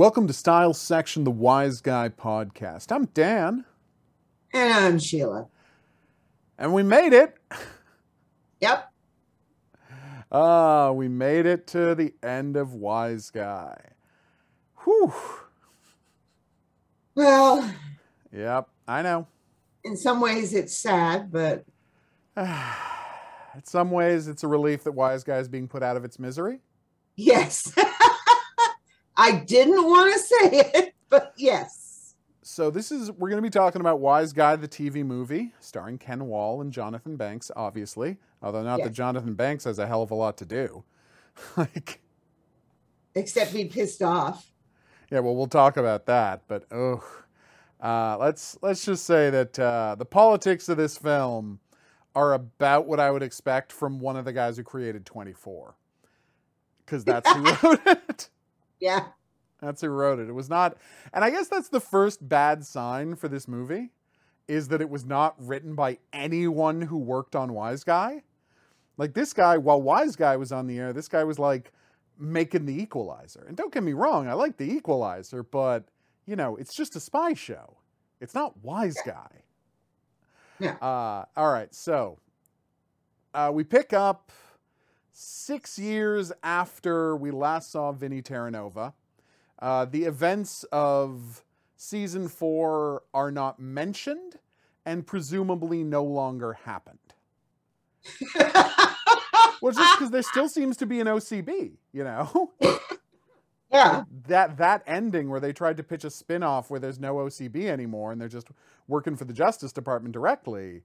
Welcome to Style Section, the Wise Guy podcast. I'm Dan. And I'm Sheila. And we made it. Yep. Ah, uh, we made it to the end of Wise Guy. Whew. Well. Yep, I know. In some ways, it's sad, but. in some ways, it's a relief that Wise Guy is being put out of its misery. Yes. I didn't want to say it, but yes. So this is we're going to be talking about Wise Guy the TV movie starring Ken Wahl and Jonathan Banks obviously, although not yes. that Jonathan Banks has a hell of a lot to do. like except be pissed off. Yeah, well we'll talk about that, but oh uh, let's let's just say that uh, the politics of this film are about what I would expect from one of the guys who created 24. Cuz that's who wrote it. Yeah. That's who wrote it. It was not, and I guess that's the first bad sign for this movie, is that it was not written by anyone who worked on Wise Guy. Like this guy, while Wise Guy was on the air, this guy was like making the Equalizer. And don't get me wrong, I like the Equalizer, but you know, it's just a spy show. It's not Wise Guy. Yeah. Uh, all right, so uh, we pick up six years after we last saw Vinny Terranova. Uh, the events of season four are not mentioned and presumably no longer happened. well, just because there still seems to be an OCB, you know? Yeah. That that ending where they tried to pitch a spin-off where there's no OCB anymore and they're just working for the Justice Department directly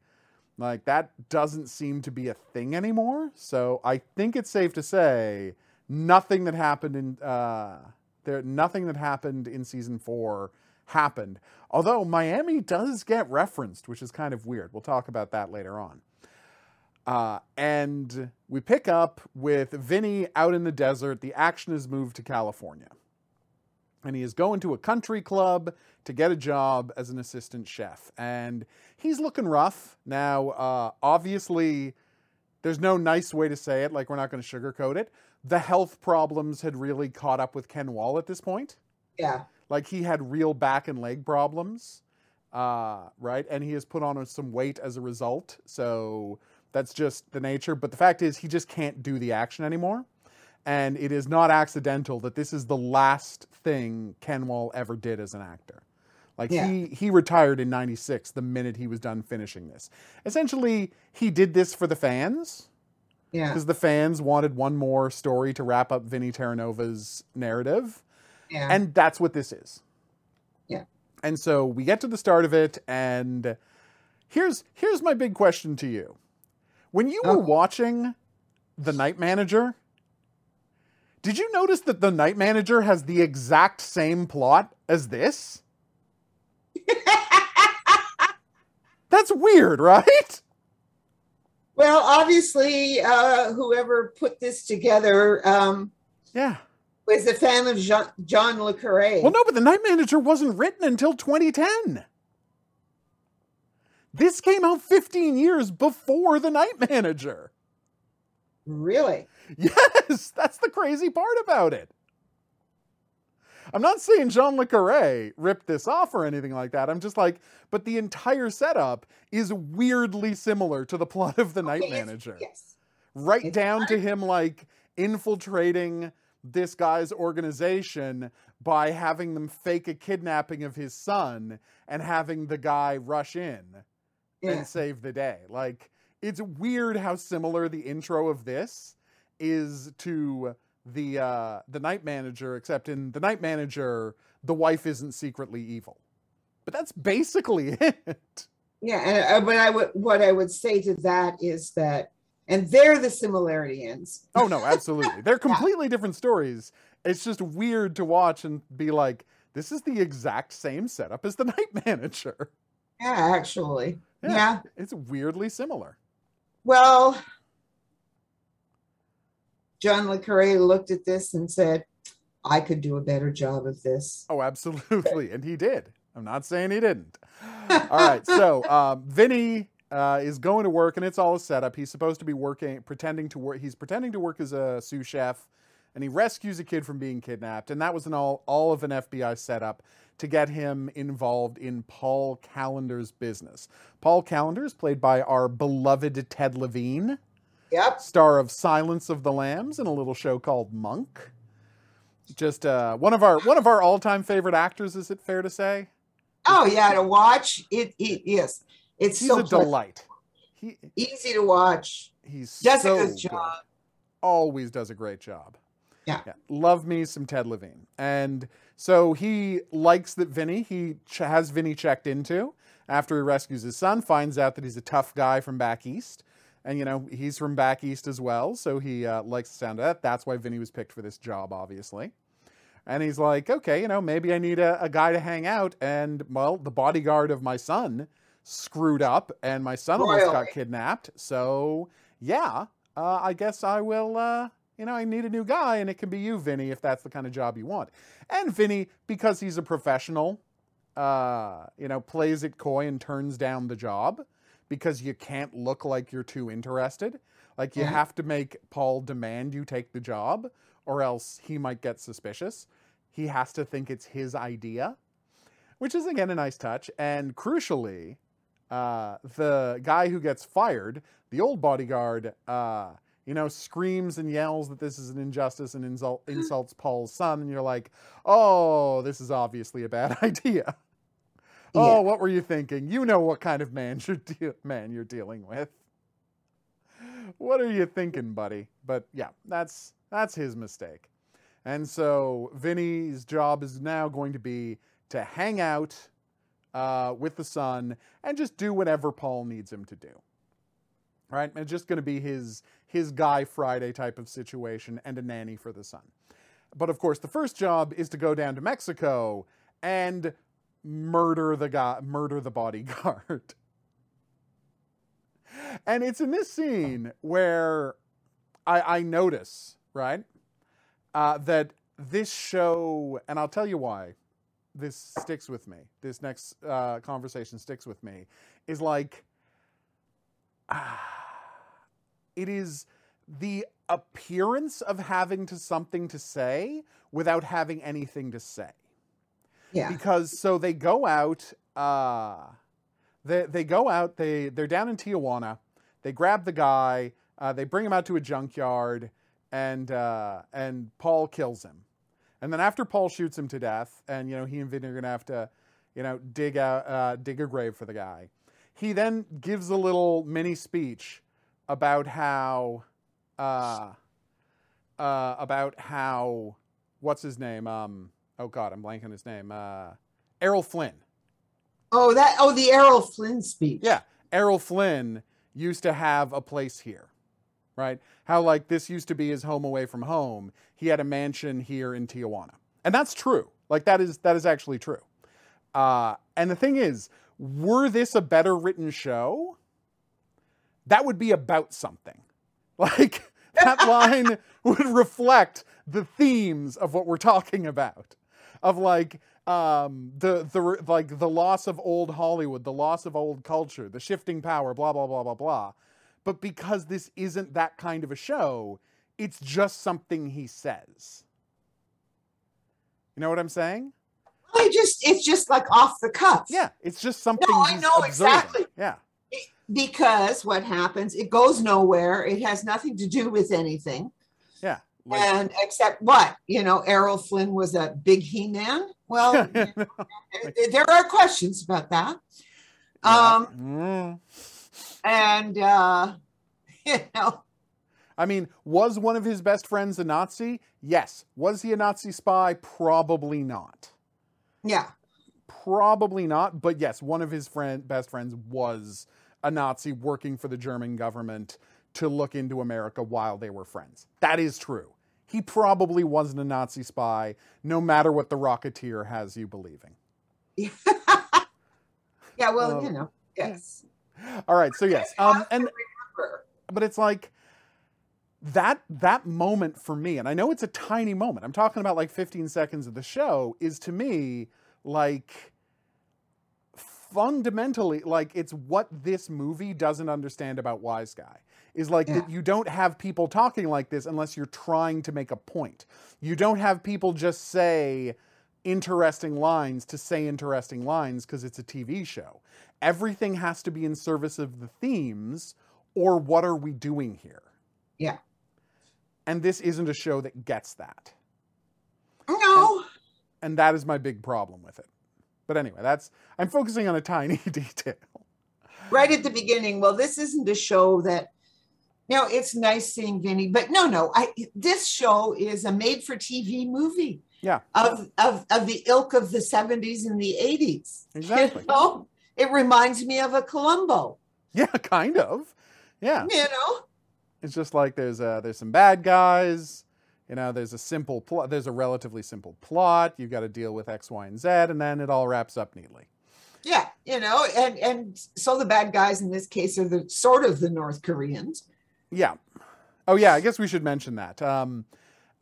like that doesn't seem to be a thing anymore. So I think it's safe to say nothing that happened in uh, there nothing that happened in season four happened. Although Miami does get referenced, which is kind of weird. We'll talk about that later on. Uh, and we pick up with Vinny out in the desert. The action has moved to California and he is going to a country club to get a job as an assistant chef. And he's looking rough. Now, uh, obviously, there's no nice way to say it, like we're not going to sugarcoat it. The health problems had really caught up with Ken Wahl at this point. Yeah. Like he had real back and leg problems, uh, right? And he has put on some weight as a result. So that's just the nature. But the fact is, he just can't do the action anymore and it is not accidental that this is the last thing Ken Wahl ever did as an actor. Like yeah. he he retired in 96 the minute he was done finishing this. Essentially, he did this for the fans. Yeah. Because the fans wanted one more story to wrap up Vinnie Terranova's narrative. Yeah. And that's what this is. Yeah. And so we get to the start of it and here's here's my big question to you. When you were oh. watching The Night Manager, did you notice that the Night Manager has the exact same plot as this? That's weird, right? Well, obviously, uh, whoever put this together, um, yeah, was a fan of Jean, John Le Carre. Well, no, but the Night Manager wasn't written until 2010. This came out 15 years before the Night Manager. Really? Yes, that's the crazy part about it. I'm not saying Jean Le Carre ripped this off or anything like that. I'm just like, but the entire setup is weirdly similar to the plot of The Night okay, Manager. Yes. Right it's down to him like infiltrating this guy's organization by having them fake a kidnapping of his son and having the guy rush in yeah. and save the day. Like, it's weird how similar the intro of this is to the uh, the night manager, except in the night manager, the wife isn't secretly evil. But that's basically it. Yeah, and uh, but I would what I would say to that is that, and there the similarity ends. oh no, absolutely, they're completely yeah. different stories. It's just weird to watch and be like, this is the exact same setup as the night manager. Yeah, actually, yeah, yeah. it's weirdly similar. Well, John Le Carre looked at this and said, I could do a better job of this. Oh, absolutely. and he did. I'm not saying he didn't. all right. So, um, Vinny uh, is going to work, and it's all a setup. He's supposed to be working, pretending to work. He's pretending to work as a sous chef and he rescues a kid from being kidnapped, and that was an all all of an FBI setup to get him involved in Paul Calendar's business. Paul Calendar is played by our beloved Ted Levine, Yep. star of Silence of the Lambs and a little show called Monk. Just uh, one of our one of our all time favorite actors. Is it fair to say? Oh yeah, to watch it. it yes, it's He's so a pleasant. delight. He easy to watch. he's Does so a good job. always does a great job. Yeah. Love me some Ted Levine. And so he likes that Vinny, he ch- has Vinny checked into after he rescues his son, finds out that he's a tough guy from back east. And, you know, he's from back east as well. So he uh, likes the sound of that. That's why Vinny was picked for this job, obviously. And he's like, okay, you know, maybe I need a, a guy to hang out. And, well, the bodyguard of my son screwed up and my son almost got kidnapped. So, yeah, uh, I guess I will, uh, you know, I need a new guy and it can be you, Vinny, if that's the kind of job you want. And Vinny, because he's a professional, uh, you know, plays it coy and turns down the job because you can't look like you're too interested. Like you Mhm. have to make Paul demand you take the job or else he might get suspicious. He has to think it's his idea, which is again a nice touch. And crucially, uh, the guy who gets fired, the old bodyguard, uh, you know, screams and yells that this is an injustice and insult, insults Paul's son, and you're like, oh, this is obviously a bad idea. Oh, what were you thinking? You know what kind of man you're de- man you're dealing with. What are you thinking, buddy? But yeah, that's that's his mistake. And so Vinny's job is now going to be to hang out uh, with the son and just do whatever Paul needs him to do. Right? It's just going to be his his guy Friday type of situation and a nanny for the son. But of course, the first job is to go down to Mexico and murder the guy, murder the bodyguard. and it's in this scene where I, I notice, right, uh, that this show, and I'll tell you why this sticks with me. This next uh, conversation sticks with me. Is like, it is the appearance of having to something to say without having anything to say Yeah. because so they go out uh they they go out they they're down in Tijuana they grab the guy uh, they bring him out to a junkyard and uh and Paul kills him and then after Paul shoots him to death and you know he and Vinny are gonna have to you know dig out uh, dig a grave for the guy he then gives a little mini speech about how uh uh about how what's his name? Um oh god i'm blanking his name. Uh errol flynn. Oh, that. Oh, the Errol Flynn speech. yeah. Errol flynn used to have a place here right? How like this used to be his home away from home. He had a mansion here in tijuana. And that's true. Like that is that is actually true. Uh and the thing is were this a better written show? That would be about something. Like that line would reflect the themes of what we're talking about. Of like um the the like the loss of old hollywood the loss of old culture the shifting power blah blah blah blah blah. But because this isn't that kind of a show it's just something he says. You know what i'm saying I just. It's just like off the cuff. yeah it's just something No, I know observing. exactly. yeah Because what happens? It goes nowhere. It has nothing to do with anything. yeah like, and except what you know, Errol Flynn was a big he-man. Well, there are questions about that. Um, Mm. and uh, you know, I mean, was one of his best friends a Nazi? Yes. Was he a Nazi spy? Probably not. Yeah, Probably not. But yes, one of his friend, best friends was a Nazi working for the German government to look into America while they were friends. That is true. He probably wasn't a Nazi spy, no matter what the Rocketeer has you believing. yeah. Well, Um, you know, yes. All right, so yes, um, and but it's like that that moment for me and i know it's a tiny moment i'm talking about like 15 seconds of the show is to me like fundamentally like it's what this movie doesn't understand about Wise Guy is like Yeah. that you don't have people talking like this unless you're trying to make a point. You don't have people just say interesting lines to say interesting lines because it's a TV show. Everything has to be in service of the themes or what are we doing here? Yeah. And this isn't a show that gets that. No. And that is my big problem with it. But anyway, that's I'm focusing on a tiny detail. right at the beginning. Well, this isn't a show that. Now it's nice seeing Vinny, but no, no. I this show is a made-for-TV movie. Yeah. Of of of the ilk of the seventies and the eighties. Exactly. You know? It reminds me of a Columbo. Yeah, kind of. Yeah. You know. It's just like there's uh there's some bad guys, you know, there's a simple plot there's a relatively simple plot, you've got to deal with X, Y, and Z, and then it all wraps up neatly. Yeah, you know, and and so the bad guys in this case are the sort of the North Koreans. Yeah. Oh yeah, I guess we should mention that. Um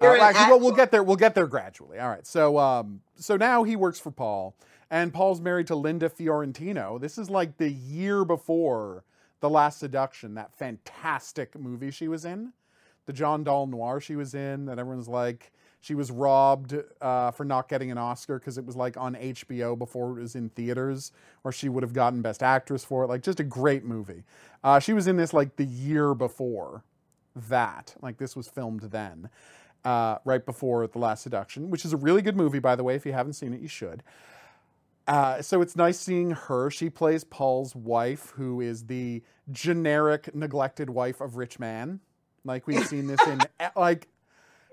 uh, actually, well, we'll get there. We'll get there gradually. All right. So, um, so now he works for Paul, and Paul's married to Linda Fiorentino. This is like the year before the Last Seduction, that fantastic movie she was in, the John Dahl noir she was in. That everyone's like, she was robbed uh, for not getting an Oscar because it was like on HBO before it was in theaters, or she would have gotten Best Actress for it. Like, just a great movie. Uh, she was in this like the year before that. Like, this was filmed then uh, right before The Last Seduction, which is a really good movie, by the way. If you haven't seen it, you should. Uh, so it's nice seeing her. She plays Paul's wife, who is the generic neglected wife of rich man. Like we've seen this in like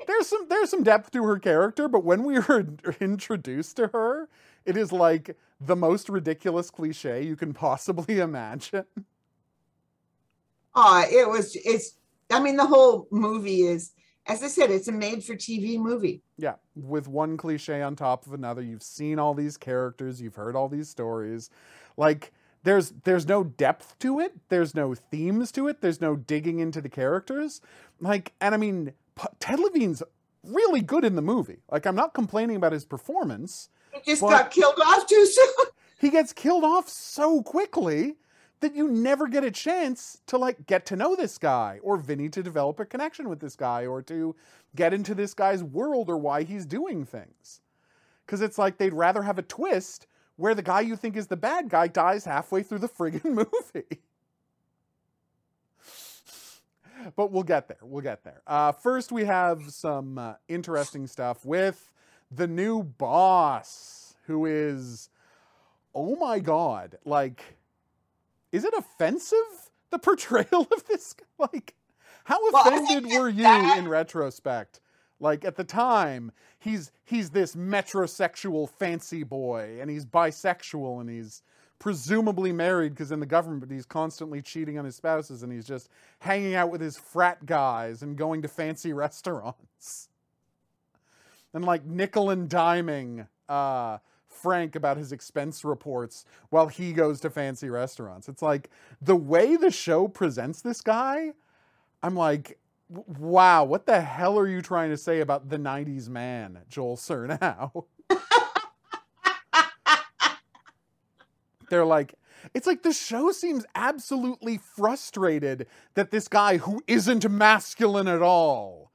there's some there's some depth to her character, but when we were introduced to her, it is like the most ridiculous cliche you can possibly imagine. Uh, it was it's I mean the whole movie is as I said, it's a made for TV movie. Yeah, with one cliche on top of another. You've seen all these characters, you've heard all these stories. Like there's there's no depth to it, there's no themes to it, there's no digging into the characters. Like and I mean Ted Levine's really good in the movie. Like I'm not complaining about his performance. It just got killed off too soon. He gets killed off so quickly that you never get a chance to like get to know this guy or Vinny to develop a connection with this guy or to get into this guy's world or why he's doing things. Cuz it's like they'd rather have a twist where the guy you think is the bad guy dies halfway through the friggin' movie. but we'll get there. We'll get there. Uh, first, we have some uh, interesting stuff with the new boss, who is, oh my god, like, is it offensive? The portrayal of this, like, how Well, offended were you that- in retrospect? Like at the time, he's he's this metrosexual fancy boy, and he's bisexual, and he's presumably married because in the government he's constantly cheating on his spouses, and he's just hanging out with his frat guys and going to fancy restaurants, and like nickel and diming uh, Frank about his expense reports while he goes to fancy restaurants. It's like the way the show presents this guy. I'm like, wow, what the hell are you trying to say about the 90s man, Joel Surnow? They're like, it's like the show seems absolutely frustrated that this guy who isn't masculine at all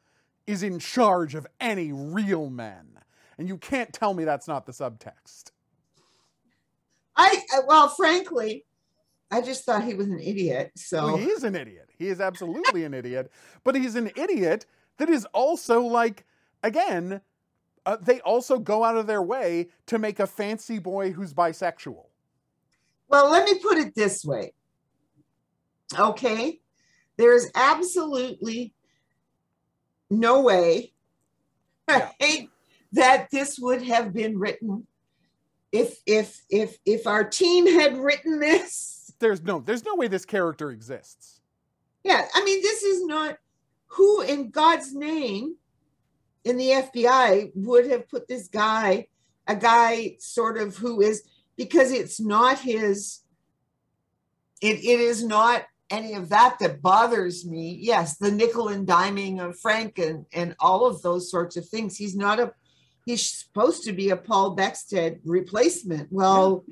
is in charge of any real men. And you can't tell me that's not the subtext. I I- well, frankly, I just thought he was an idiot. So Well, he is an idiot. He is absolutely an idiot. But he's an idiot that is also like, again, uh, they also go out of their way to make a fancy boy who's bisexual. Well, let me put it this way. Okay. There is absolutely no way Yeah. That this would have been written if if if if our team had written this. There's no, there's no way this character exists. Yeah, I mean, this is not who in God's name in the FBI would have put this guy, a guy sort of who is because it's not his, it, it is not any of that that bothers me. Yes, the nickel and diming of Frank and, and all of those sorts of things. He's not a he's supposed to be a Paul Beckstead replacement. Well,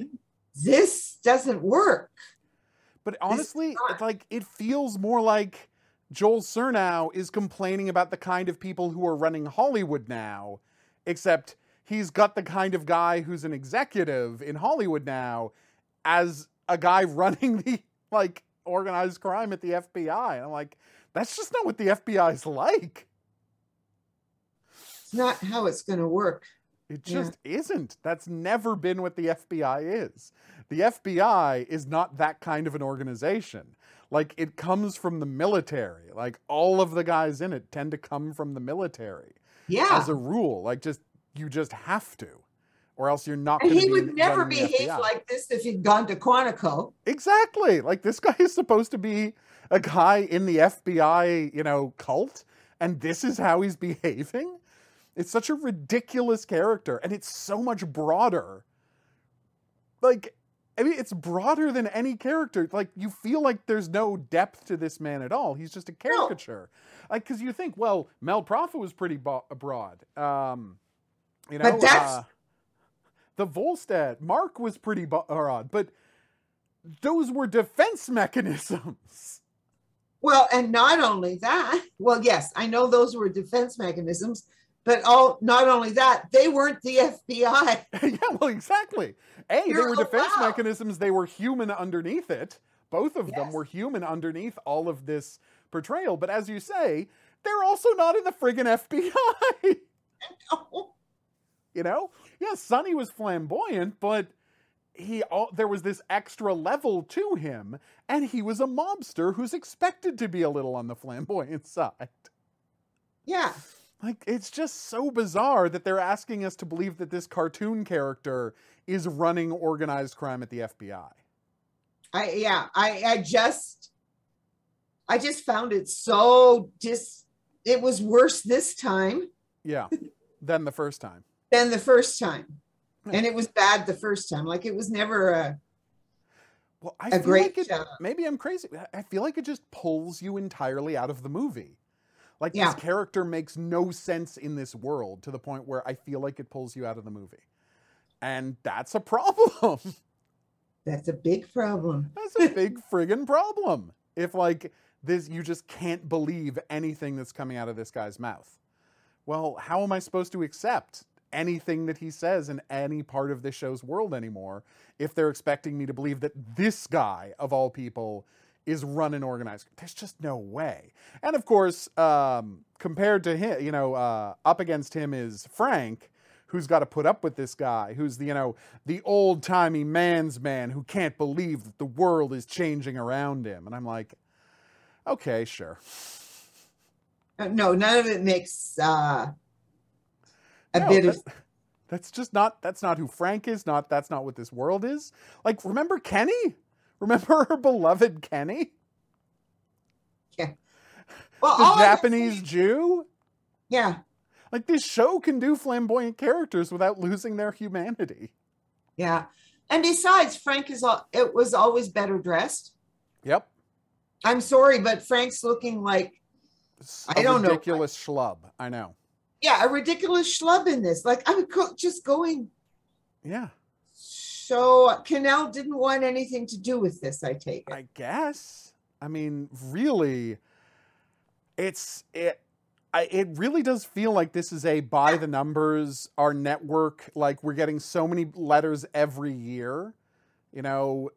this doesn't work. But honestly, it's like it feels more like Joel Surnow is complaining about the kind of people who are running Hollywood now, except he's got the kind of guy who's an executive in Hollywood now as a guy running the like organized crime at the FBI. And I'm like, that's just not what the FBI's like. It's not how it's going to work. It just yeah. isn't. That's never been what the FBI is. The FBI is not that kind of an organization. Like it comes from the military. Like all of the guys in it tend to come from the military. Yeah. As a rule, like just you just have to, or else you're not. And he would never behave like this if he'd gone to Quantico. Exactly. Like this guy is supposed to be a guy in the FBI, you know, cult, and this is how he's behaving. It's such a ridiculous character, and it's so much broader. Like, I mean, it's broader than any character. Like, you feel like there's no depth to this man at all. He's just a caricature. No. Like, because you think, well, Mel Profitt was pretty bo- broad. Um, you know, but that's... Uh, the Volstagg, Mark was pretty broad, but those were defense mechanisms. Well, and not only that, well, yes, I know those were defense mechanisms, but all not only that, they weren't the FBI. yeah, well, exactly. A, You're they were defense mechanisms, they were human underneath it. Both of yes. them were human underneath all of this portrayal. But as you say, they're also not in the friggin' FBI. no. You know? Yeah, Sonny was flamboyant, but he all, there was this extra level to him, and he was a mobster who's expected to be a little on the flamboyant side. Yeah. Like it's just so bizarre that they're asking us to believe that this cartoon character is running organized crime at the FBI. I yeah, I I just I just found it so dis it was worse this time. Yeah. than the first time. Than the first time. Hmm. And it was bad the first time. Like it was never a well, I a feel great like it, maybe I'm crazy. I feel like it just pulls you entirely out of the movie. Like yeah. this character makes no sense in this world to the point where I feel like it pulls you out of the movie. And that's a problem. That's a big problem. That's a big friggin' problem. If like this you just can't believe anything that's coming out of this guy's mouth. Well, how am I supposed to accept anything that he says in any part of this show's world anymore if they're expecting me to believe that this guy of all people is run and organized. There's just no way. And of course, um, compared to him, you know, uh, up against him is Frank, who's got to put up with this guy, who's the, you know, the old timey man's man who can't believe that the world is changing around him. And I'm like, okay, sure. Uh, no, none of it makes uh, a no, bit of. That's just not. That's not who Frank is. Not. That's not what this world is. Like, remember Kenny? Remember her beloved Kenny? Yeah. Well, the Japanese Jew? Yeah. Like this show can do flamboyant characters without losing their humanity. Yeah. And besides, Frank is all, it was always better dressed. Yep. I'm sorry, but Frank's looking like I don't know. Ridiculous schlub. I know. Yeah, a ridiculous schlub in this. Like I'm just going. Yeah. So Cannell didn't want anything to do with this, I take it. I guess. I mean, really, it's it. I, it really does feel like this is a by the numbers, our network. Like we're getting so many letters every year, you know,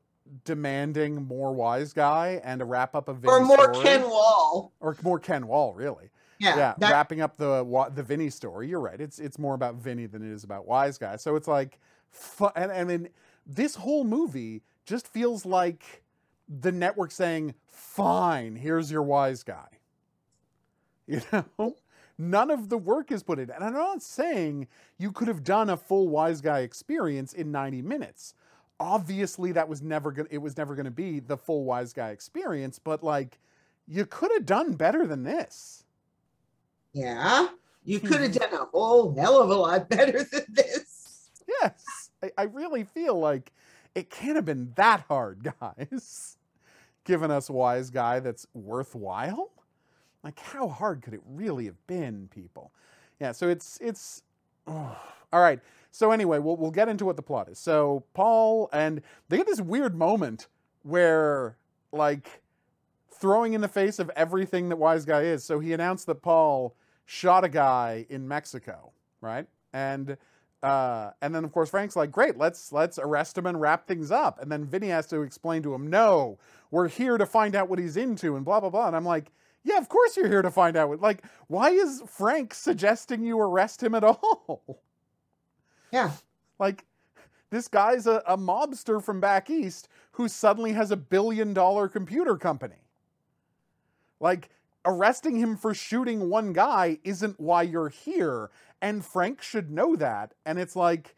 demanding more wise guy and a wrap up of Vinny or more story. Ken Wahl or more Ken Wahl, really. Yeah, yeah. That... Wrapping up the the Vinny story. You're right. It's it's more about Vinny than it is about wise guy. So it's like fu- and, and then this whole movie just feels like the network saying, fine, here's your wise guy. You know? None of the work is put in. And I'm not saying you could have done a full wise guy experience in 90 minutes. Obviously, that was never gonna it was never gonna be the full wise guy experience, but like you could have done better than this. Yeah. You could have hmm. done a whole hell of a lot better than this. Yes. I, I really feel like it can't have been that hard, guys. Giving us wise guy that's worthwhile. Like, how hard could it really have been, people? Yeah, so it's it's All right. So anyway, we'll we'll get into what the plot is. So Paul and they get this weird moment where like throwing in the face of everything that Wise Guy is. So he announced that Paul shot a guy in Mexico, right? And uh, and then of course Frank's like, great, let's let's arrest him and wrap things up. And then Vinny has to explain to him, no, we're here to find out what he's into and blah blah blah. And I'm like, yeah, of course you're here to find out. What, like, why is Frank suggesting you arrest him at all? Yeah. Like, this guy's a, a mobster from back east who suddenly has a billion dollar computer company. Like, arresting him for shooting one guy isn't why you're here. And Frank should know that. And it's like,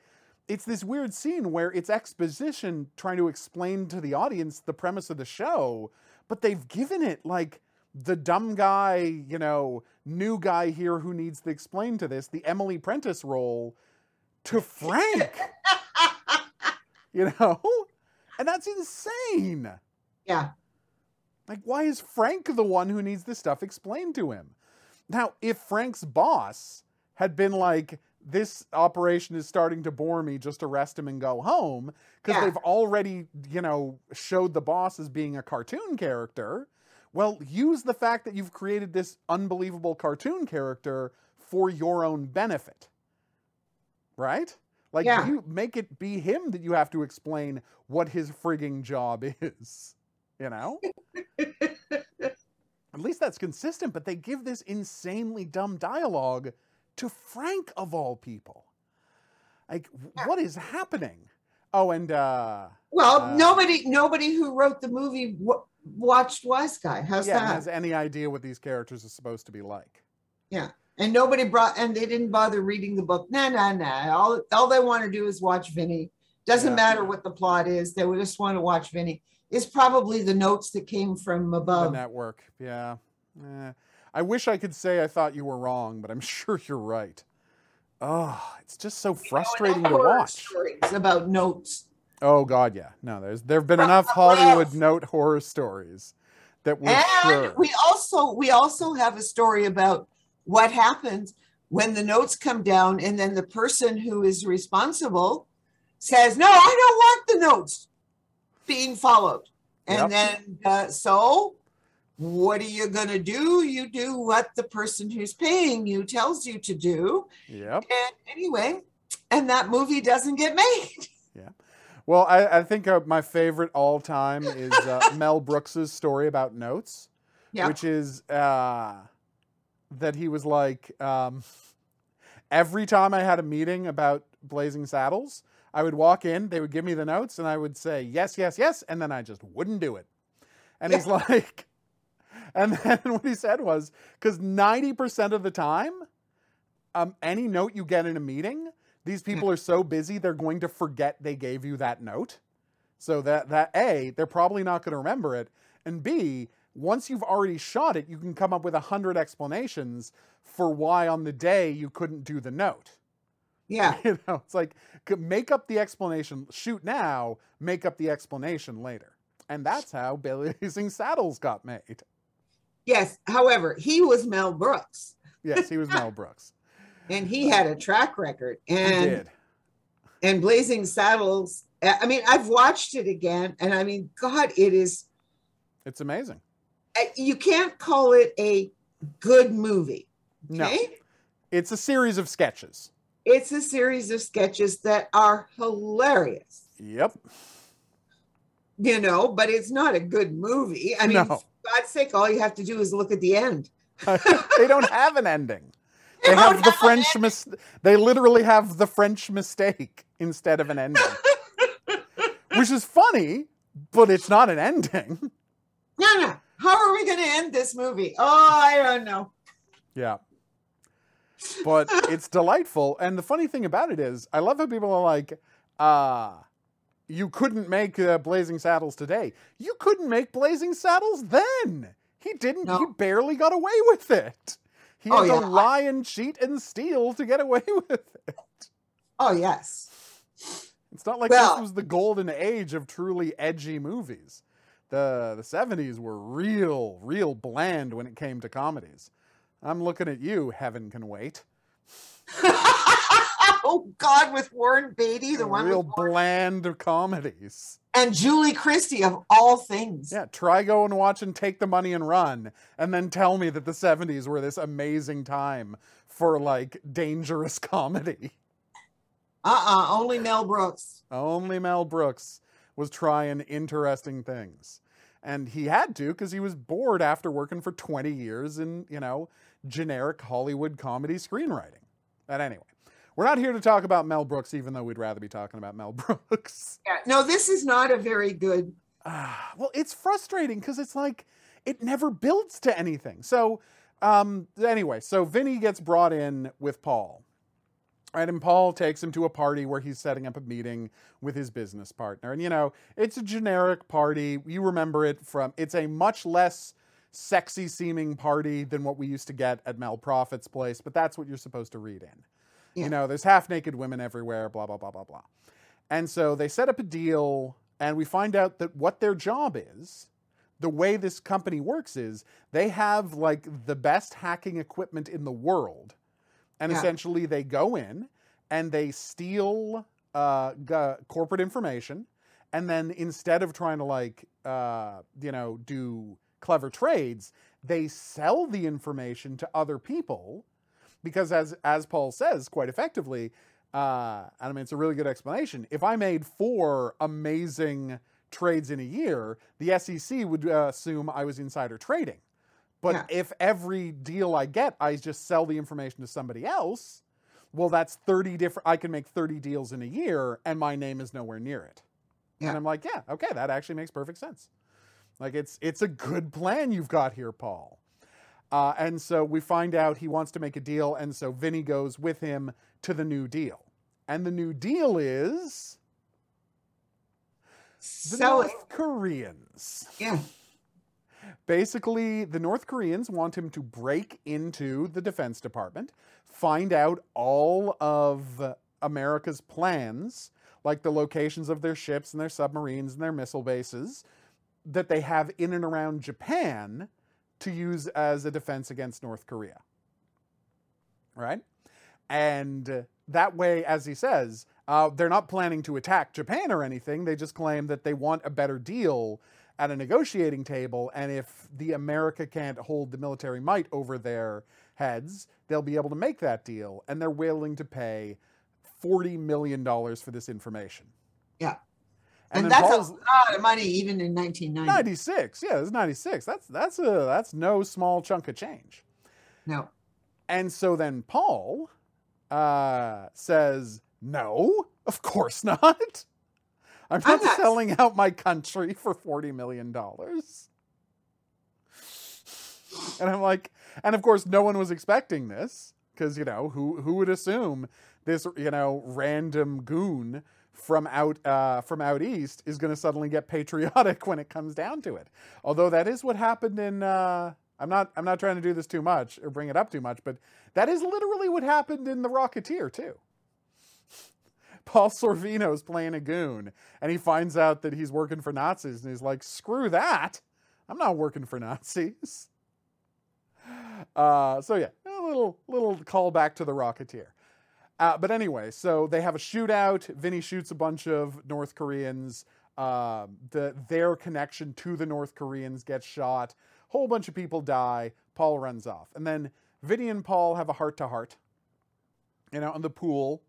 it's this weird scene where it's exposition trying to explain to the audience the premise of the show, but they've given it like the dumb guy, you know, new guy here who needs to explain to this, the Emily Prentice role to Frank. you know? And that's insane. Yeah. Like, why is Frank the one who needs this stuff explained to him? Now, if Frank's boss had been like, this operation is starting to bore me, just arrest him and go home, because Yeah. they've already, you know, showed the boss as being a cartoon character. Well, use the fact that you've created this unbelievable cartoon character for your own benefit. Right? Like, Yeah. you make it be him that you have to explain what his frigging job is. You know? At least that's consistent, but they give this insanely dumb dialogue to Frank of all people. Like, what is happening? Oh, and uh Well, Uh, nobody nobody who wrote the movie w- watched Wise Guy. How's yeah, that? has any idea what these characters are supposed to be like. Yeah, and nobody brought and they didn't bother reading the book. Nah, nah, nah. All all they want to do is watch Vinny. Doesn't Yeah. matter what the plot is. They would just want to watch Vinny. It's probably the notes that came from above. The network, yeah. Eh. I wish I could say I thought you were wrong, but I'm sure you're right. Oh, it's just so frustrating to watch. stories about notes. Oh God, yeah. No, there's there've been enough. Hollywood note horror stories that we're and sure. we also we also have a story about what happens when the notes come down and then the person who is responsible says no i don't want the notes being followed and Yep. then uh, so what are you going to do you do what the person who's paying you tells you to do Yep. and anyway and that movie doesn't get made Yeah. Well, I, I think uh, my favorite all time is uh, Mel Brooks's story about notes, yeah which is uh, that he was like, um, every time I had a meeting about Blazing Saddles, I would walk in, they would give me the notes, and I would say yes, yes, yes, and then I just wouldn't do it. And he's like, and then what he said was, because 90% of the time, um, any note you get in a meeting, these people are so busy they're going to forget they gave you that note. So that that A, they're probably not going to remember it, and B, once you've already shot it, you can come up with a hundred explanations for why on the day you couldn't do the note. Yeah You know, it's like make up the explanation, shoot now, make up the explanation later, and that's how Blazing Saddles got made. yes however he was mel brooks Yes, he was Mel Brooks. and he had a track record He and did. and Blazing Saddles. I mean, I've watched it again, and I mean, God, it is. It's amazing. You can't call it a good movie. No, it's a series of sketches. It's a series of sketches that are hilarious. Yep. You know, but it's not a good movie. I mean, No. for God's sake, all you have to do is look at the end. they don't have an ending. They don't have the have French mis- they literally have the French mistake instead of an ending. Which is funny, but it's not an ending. No, no. How are we going to end this movie? Oh, I don't know. Yeah. But it's delightful. And the funny thing about it is, I love how people are like, uh, you couldn't make uh, Blazing Saddles today. You couldn't make Blazing Saddles then. He didn't, he barely got away with it. He had Oh, to lie and cheat and steal to get away with it. Oh, yes. It's not like Well- this was the golden age of truly edgy movies. The the 70s were real, real bland when it came to comedies. I'm looking at you, Heaven Can Wait. oh God, with Warren Beatty, the one real with Warren- bland comedies. and Julie Christie of all things. Yeah, try go and watch and take the money and run, and then tell me that the '70s were this amazing time for like dangerous comedy. Uh-uh, only Mel Brooks. Only Mel Brooks was trying interesting things. And he had to because he was bored after working for 20 years in, you know, generic Hollywood comedy screenwriting. But anyway, we're not here to talk about Mel Brooks, even though we'd rather be talking about Mel Brooks. Yeah. No, this is not a very good. Ah, well, it's frustrating because it's like it never builds to anything. So, um, anyway, so Vinny gets brought in with Paul. Right, and Paul takes him to a party where he's setting up a meeting with his business partner. And you know, it's a generic party. You remember it from it's a much less sexy seeming party than what we used to get at Mel Profitt's place, but that's what you're supposed to read in. Yeah. You know, there's half naked women everywhere, blah, blah, blah, blah, blah. And so they set up a deal, and we find out that what their job is, the way this company works is they have like the best hacking equipment in the world. And Yeah. essentially they go in and they steal uh, g- corporate information. And then instead of trying to like, uh, you know, do clever trades, they sell the information to other people because as as Paul says quite effectively, uh, and I mean it's a really good explanation. If I made four amazing trades in a year, the SEC would uh, assume I was insider trading. But Yeah. if every deal I get, I just sell the information to somebody else, well, that's 30 different. I can make 30 deals in a year, and my name is nowhere near it. Yeah. And I'm like, yeah, okay, that actually makes perfect sense. Like it's it's a good plan you've got here, Paul. Uh, and so we find out he wants to make a deal, and so Vinny goes with him to the new deal. And the new deal is the So North Koreans. yeah, Basically, the North Koreans want him to break into the Defense Department, find out all of America's plans, like the locations of their ships and their submarines and their missile bases that they have in and around Japan to use as a defense against North Korea. Right? And that way, as he says, uh, they're not planning to attack Japan or anything. They just claim that they want a better deal at a negotiating table. And if the America can't hold the military might over their heads, they'll be able to make that deal. And they're willing to pay $40 million for this information. Yeah. And, and, that's Paul's a lot of money, even in 1990. 96. Yeah, it's 96. That's that's a that's no small chunk of change. No, And so then Paul uh, says, "No, of course not. I'm not, I'm not- selling out my country for forty million dollars." And I'm like, and of course, no one was expecting this because you know who who would assume this you know random goon from out uh, from out east is going to suddenly get patriotic when it comes down to it. Although that is what happened in. Uh, I'm not I'm not trying to do this too much or bring it up too much, but that is literally what happened in The Rocketeer too. Paul Sorvino's playing a goon, and he finds out that he's working for Nazis, and he's like, "Screw that! I'm not working for Nazis." Uh, so yeah, a little little callback to The Rocketeer. Uh, but anyway, so they have a shootout. Vinny shoots a bunch of North Koreans. Um, the their connection to the North Koreans gets shot. Whole bunch of people die. Paul runs off, and then Vinny and Paul have a heart to heart. You know, in the pool,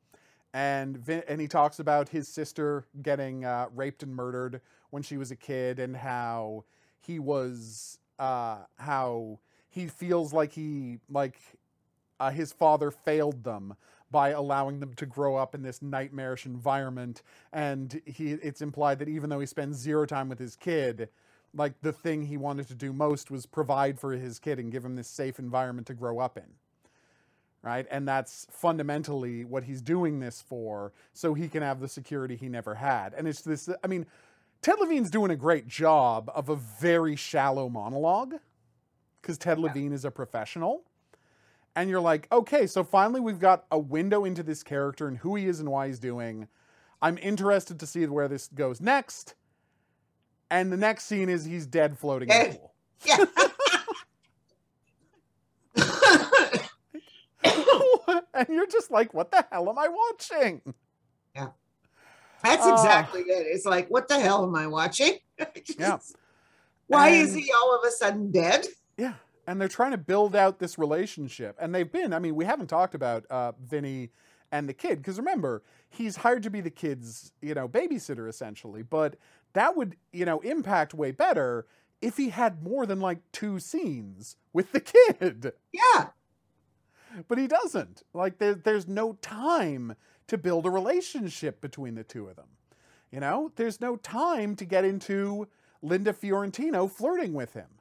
and Vin, and he talks about his sister getting uh, raped and murdered when she was a kid, and how he was uh, how he feels like he like uh, his father failed them by allowing them to grow up in this nightmarish environment. And he it's implied that even though he spends zero time with his kid like the thing he wanted to do most was provide for his kid and give him this safe environment to grow up in. Right? And that's fundamentally what he's doing this for so he can have the security he never had. And it's this i mean ted levine's doing a great job of a very shallow monologue because ted levine is a professional and you're like, okay, so finally we've got a window into this character and who he is and why he's doing. I'm interested to see where this goes next. And the next scene is he's dead floating in the pool. yeah. and you're just like, what the hell am I watching? Yeah. That's Ah. exactly it. It's like, what the hell am I watching? Yeah. Why is he all of a sudden dead? Yeah. And they're trying to build out this relationship. And they've been, I mean, we haven't talked about uh, Vinny and the kid, because remember, he's hired to be the kid's, you know, babysitter essentially. But that would, you know, impact way better if he had more than like two scenes with the kid. Yeah. But he doesn't. Like, there, there's no time to build a relationship between the two of them. You know, there's no time to get into Linda Fiorentino flirting with him,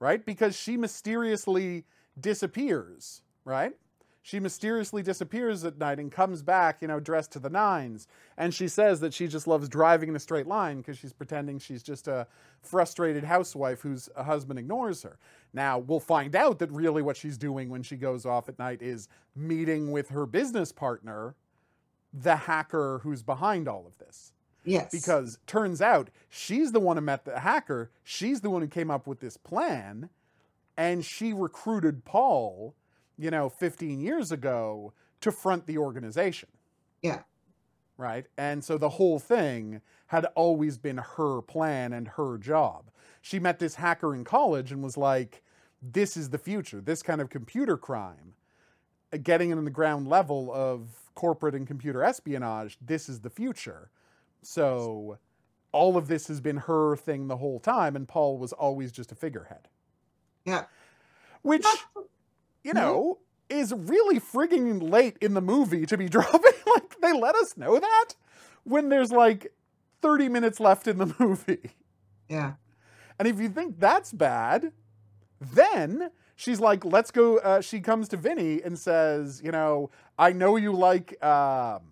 right? Because she mysteriously disappears, right? She mysteriously disappears at night and comes back, you know, dressed to the nines. And she says that she just loves driving in a straight line because she's pretending she's just a frustrated housewife whose husband ignores her. Now, we'll find out that really what she's doing when she goes off at night is meeting with her business partner, the hacker who's behind all of this Yes. because turns out she's the one who met the hacker she's the one who came up with this plan and she recruited paul you know 15 years ago to front the organization. Yeah. right? And so the whole thing had always been her plan and her job. She met this hacker in college and was like this is the future. This kind of computer crime getting in the ground level of corporate and computer espionage this is the future so all of this has been her thing the whole time, and Paul was always just a figurehead. Yeah. Which, you know, is really frigging late in the movie to be dropping. like, they let us know that when there's like 30 minutes left in the movie. Yeah. And if you think that's bad, then she's like, let's go. Uh, she comes to Vinny and says, you know, I know you like, um,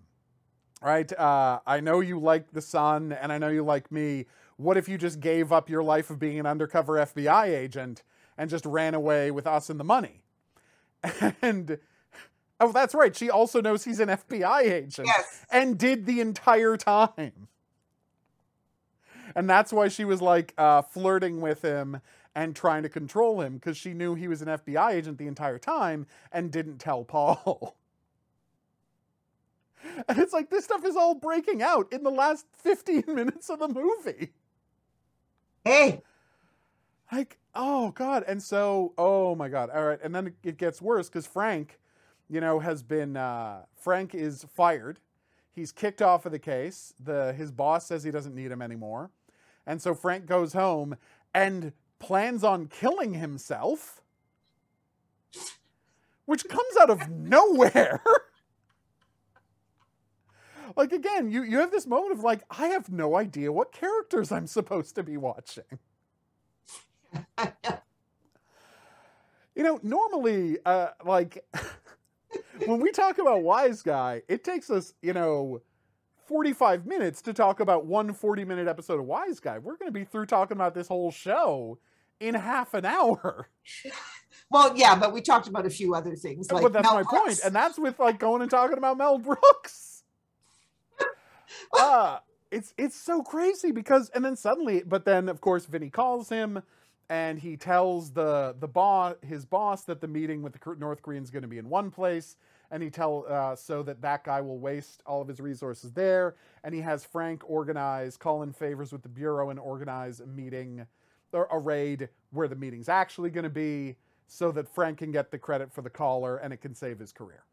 right? Uh, I know you like the sun and I know you like me. What if you just gave up your life of being an undercover FBI agent and just ran away with us and the money? And, oh, that's right. She also knows he's an FBI agent Yes. and did the entire time. And that's why she was like uh, flirting with him and trying to control him because she knew he was an FBI agent the entire time and didn't tell Paul. And it's like this stuff is all breaking out in the last 15 minutes of the movie. Hey. Like, oh God. And so, oh my God. All right. And then it gets worse because Frank, you know, has been, uh, Frank is fired. He's kicked off of the case. The, his boss says he doesn't need him anymore. And so Frank goes home and plans on killing himself, which comes out of nowhere. like, again, you, you have this moment of like, I have no idea what characters I'm supposed to be watching. You know, normally, uh, like when we talk about Wise Guy, it takes us, you know, 45 minutes to talk about one 40 minute episode of Wise Guy. We're going to be through talking about this whole show in half an hour. Well, yeah, but we talked about a few other things. Like but that's Mel my Brooks. And that's with like going and talking about Mel Brooks. Uh, it's it's so crazy because and then suddenly, but then of course Vinny calls him and he tells the the boss his boss that the meeting with the North Koreans is going to be in one place, and he tell uh, so that that guy will waste all of his resources there, and he has Frank organize, call in favors with the bureau, and organize a meeting or a raid where the meeting's actually going to be, so that Frank can get the credit for the caller and it can save his career.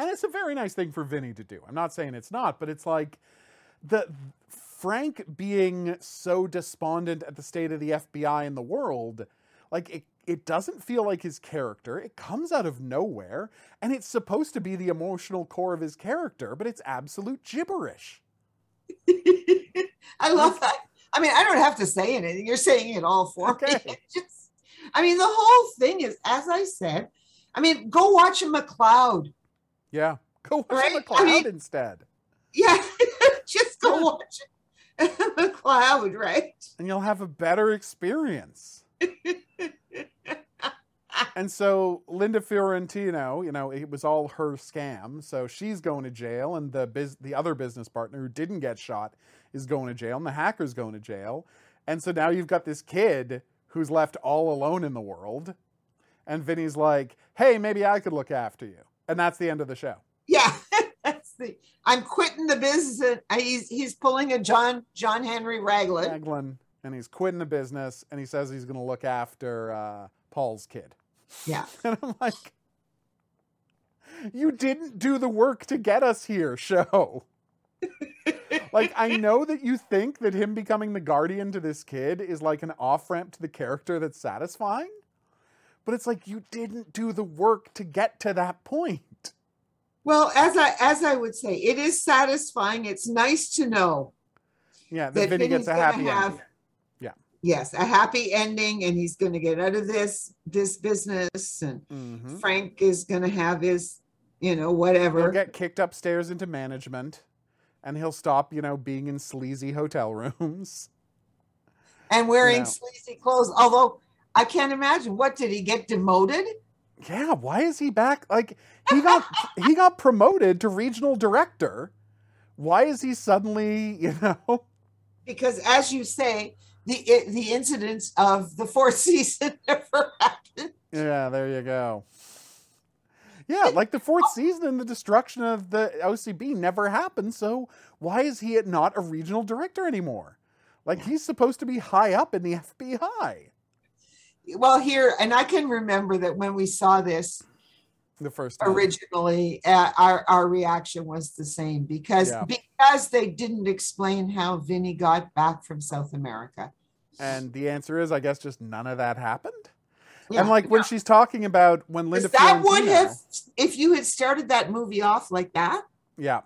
And it's a very nice thing for Vinny to do. I'm not saying it's not, but it's like the Frank being so despondent at the state of the FBI in the world, like it, it doesn't feel like his character. It comes out of nowhere, and it's supposed to be the emotional core of his character, but it's absolute gibberish. I love that. I mean, I don't have to say anything. You're saying it all for me. Okay. It's Just, I mean, the whole thing is, as I said, I mean, go watch a McLeod. Yeah. Go watch Right? the I cloud mean- instead. Yeah, just go watch the cloud, right? and you'll have a better experience. and so Linda Fiorentino, you know, it was all her scam. So she's going to jail, and the biz- the other business partner who didn't get shot is going to jail, and the hacker's going to jail. And so now you've got this kid who's left all alone in the world. And Vinny's like, hey, maybe I could look after you. And that's the end of the show. Yeah, that's the. I'm quitting the business. And he's he's pulling a John John Henry Raglan. Raglan, and he's quitting the business, and he says he's going to look after uh, Paul's kid. Yeah. And I'm like, you didn't do the work to get us here, show. like, I know that you think that him becoming the guardian to this kid is like an off ramp to the character that's satisfying, but it's like you didn't do the work to get to that point. Well, as I as I would say, it is satisfying. It's nice to know Yeah, that, Vinny gets a happy have ending. Yeah. Yes a happy ending, and he's going to get out of this this business, and hmm Frank is going to have his you know He'll whatever. get kicked upstairs into management, and he'll stop, you know, being in sleazy hotel rooms. and wearing know. sleazy clothes. Although I can't imagine what did he get demoted? Yeah, why is he back? Like he got he got promoted to regional director. Why is he suddenly, you know? Because as you say, the the incidents of the fourth season never happened. Yeah, there you go. Yeah, like the fourth season and the destruction of the OCB never happened. So why is he not a regional director anymore? Like he's supposed to be high up in the FBI. Well, here and I can remember that when we saw this The first time. originally, uh, our our reaction was the same because Yeah. because they didn't explain how Vinny got back from South America. And the answer is, I guess, just none of that happened. Yeah. and like when she's talking about when Linda that would have if you had started that movie off like that yeah,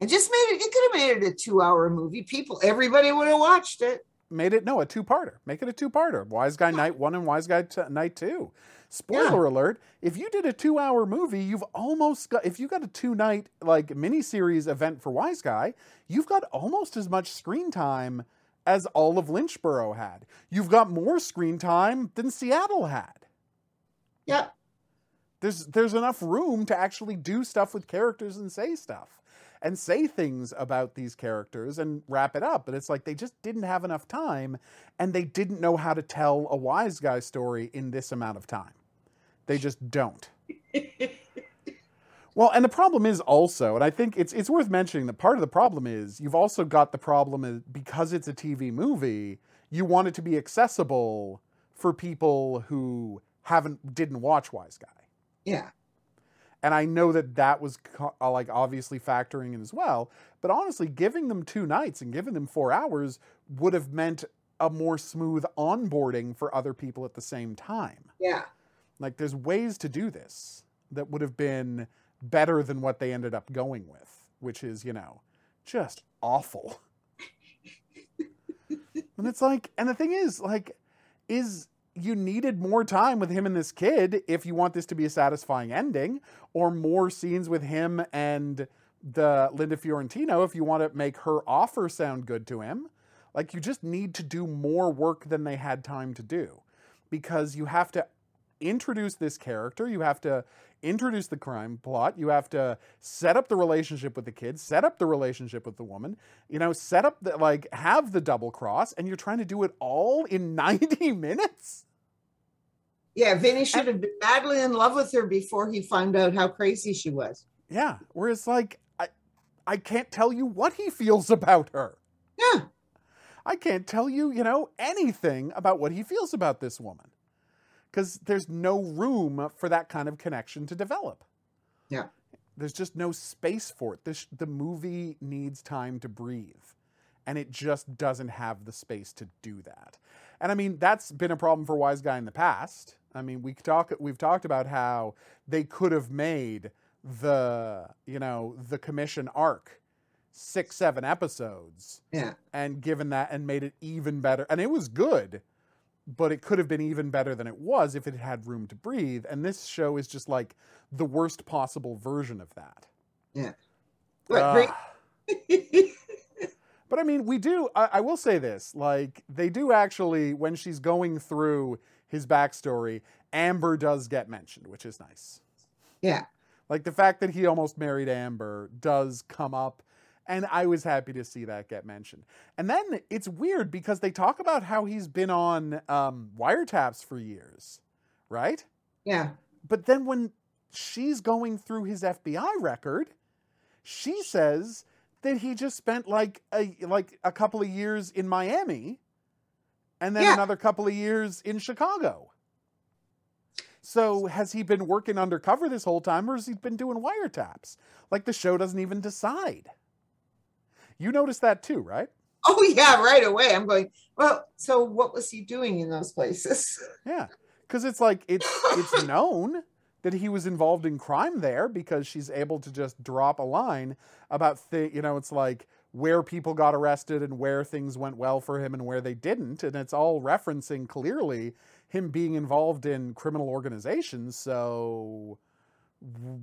and just made it, you could have made it a two-hour movie. People, everybody would have watched it. Made it no a two-parter. Make it a two-parter. Wise Guy Night One and Wise Guy t- Night Two. Spoiler alert: If you did a two-hour movie, you've almost got. If you got a two-night like miniseries event for Wise Guy, you've got almost as much screen time as all of Lynchboro had. You've got more screen time than Seattle had. Yeah. there's there's enough room to actually do stuff with characters and say stuff and say things about these characters and wrap it up but it's like they just didn't have enough time and they didn't know how to tell a wise guy story in this amount of time. They just don't. Well and the problem is also and i think it's it's worth mentioning that part of the problem is you've also got the problem is because it's a tv movie you want it to be accessible for people who haven't didn't watch wise guy. Yeah. And I know that that was co- uh, like obviously factoring in as well. But honestly, giving them two nights and giving them four hours would have meant a more smooth onboarding for other people at the same time. Yeah. Like, there's ways to do this that would have been better than what they ended up going with, which is, you know, just awful. and it's like, and the thing is, like, is you needed more time with him and this kid if you want this to be a satisfying ending, or more scenes with him and the Linda Fiorentino if you want to make her offer sound good to him. Like you just need to do more work than they had time to do because you have to introduce this character, you have to introduce the crime plot, you have to set up the relationship with the kids, set up the relationship with the woman, you know, set up the like have the double cross and you're trying to do it all in 90 minutes? Yeah. Vinny should have been madly in love with her before he found out how crazy she was. Yeah, whereas like I I can't tell you what he feels about her. Yeah. I can't tell you, you know, anything about what he feels about this woman. Because there's no room for that kind of connection to develop. Yeah. There's just no space for it. This, the movie needs time to breathe. And it just doesn't have the space to do that. And I mean, that's been a problem for Wise Guy in the past. I mean, we talk, we've talked about how they could have made the, you know, the commission arc six, seven episodes Yeah. and given that and made it even better. And it was good, but it could have been even better than it was if it had room to breathe. And this show is just like the worst possible version of that. But great. Ugh. But I mean, we do, I, I will say this like, they do actually, when she's going through his backstory, Amber does get mentioned, which is nice. yeah. Like the fact that he almost married Amber does come up, and I was happy to see that get mentioned. And then it's weird because they talk about how he's been on um, wiretaps for years, right? Yeah. But then when she's going through his FBI record. She says that he just spent like a like a couple of years in Miami and then Yeah. another couple of years in Chicago. So has he been working undercover this whole time or has he been doing wiretaps? Like the show doesn't even decide. You noticed that too, right? Oh yeah, right away. I'm going, well, so what was he doing in those places? Yeah, because it's like it's it's known that he was involved in crime there because she's able to just drop a line about th- you know it's like where people got arrested and where things went well for him and where they didn't and it's all referencing clearly him being involved in criminal organizations so w-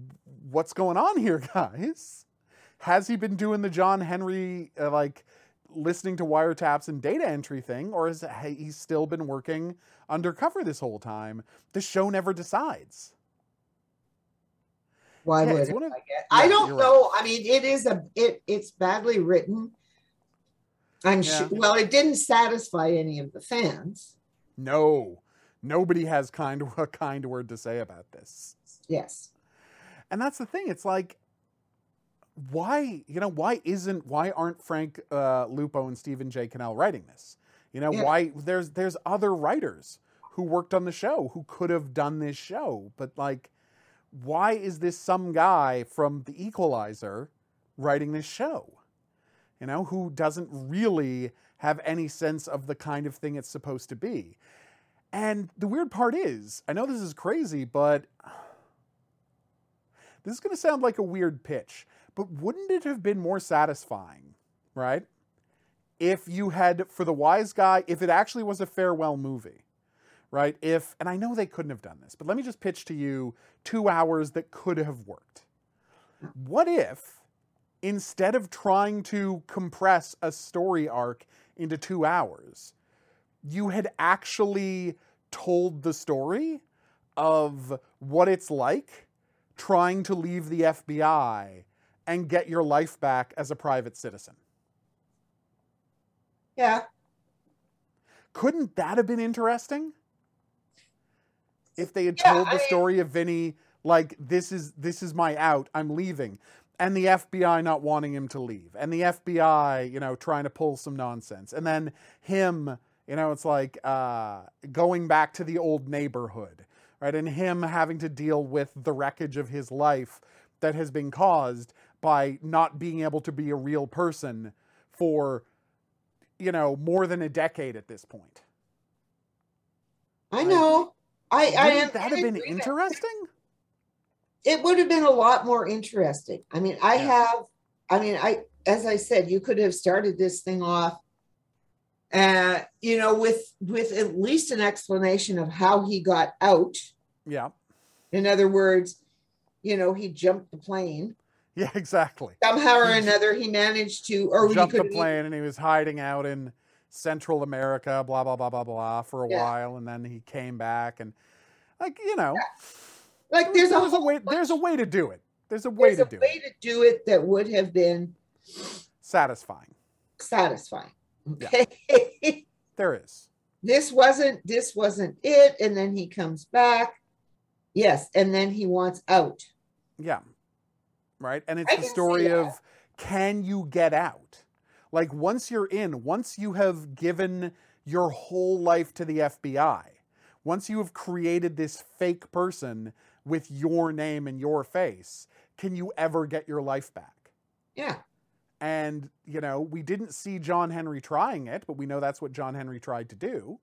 what's going on here guys has he been doing the John Henry uh, like listening to wiretaps and data entry thing, or is he still been working undercover this whole time? The show never decides. Why Yeah, would it, of- I yeah, I don't you're right. know. I mean, it is a it it's badly written. I'm Yeah. sure. Well, it didn't satisfy any of the fans. No, nobody has kind a kind word to say about this. Yes. And that's the thing. It's like, why you know why isn't why aren't Frank uh, Lupo and Stephen J. Cannell writing this? You know Yeah. why there's there's other writers who worked on the show who could have done this show, but like, why is this some guy from The Equalizer writing this show? You know who doesn't really have any sense of the kind of thing it's supposed to be. And the weird part is, I know this is crazy, but this is going to sound like a weird pitch, but wouldn't it have been more satisfying, right? If you had, for the wise guy, if it actually was a farewell movie, right? If, and I know they couldn't have done this, but let me just pitch to you two hours that could have worked. What if, instead of trying to compress a story arc into two hours, you had actually told the story of what it's like trying to leave the FBI and get your life back as a private citizen. Yeah. Couldn't that have been interesting? If they had Yeah, told I the mean- story of Vinny like this is this is my out, I'm leaving. And the FBI not wanting him to leave. And the FBI, you know, trying to pull some nonsense. And then him, you know, it's like uh, going back to the old neighborhood, right? And him having to deal with the wreckage of his life that has been caused by not being able to be a real person for, you know, more than a decade at this point. I know. I, I am that have been interesting? It would have been a lot more interesting. I mean, I Yeah. have, I mean, I, as I said, you could have started this thing off, uh, you know, with with at least an explanation of how he got out. Yeah. In other words, you know, he jumped the plane Yeah, exactly. somehow or another. He managed to, or he Jumped the plane and he was hiding out in Central America, blah blah blah blah blah, for a Yeah. while, and then he came back and, like you know, like there was- there's there a a way. There's a way to do it. There's a way to do it. there's to a do way it. to do it that would have been Satisfying. satisfying. Yeah. Okay. There is. this wasn't this wasn't it and then he comes back yes and then he wants out Yeah. Right? And it's I the story of can you get out? Like once you're in, once you have given your whole life to the FBI, once you have created this fake person with your name and your face, can you ever get your life back? yeah And, you know, we didn't see John Henry trying it, but we know that's what John Henry tried to do.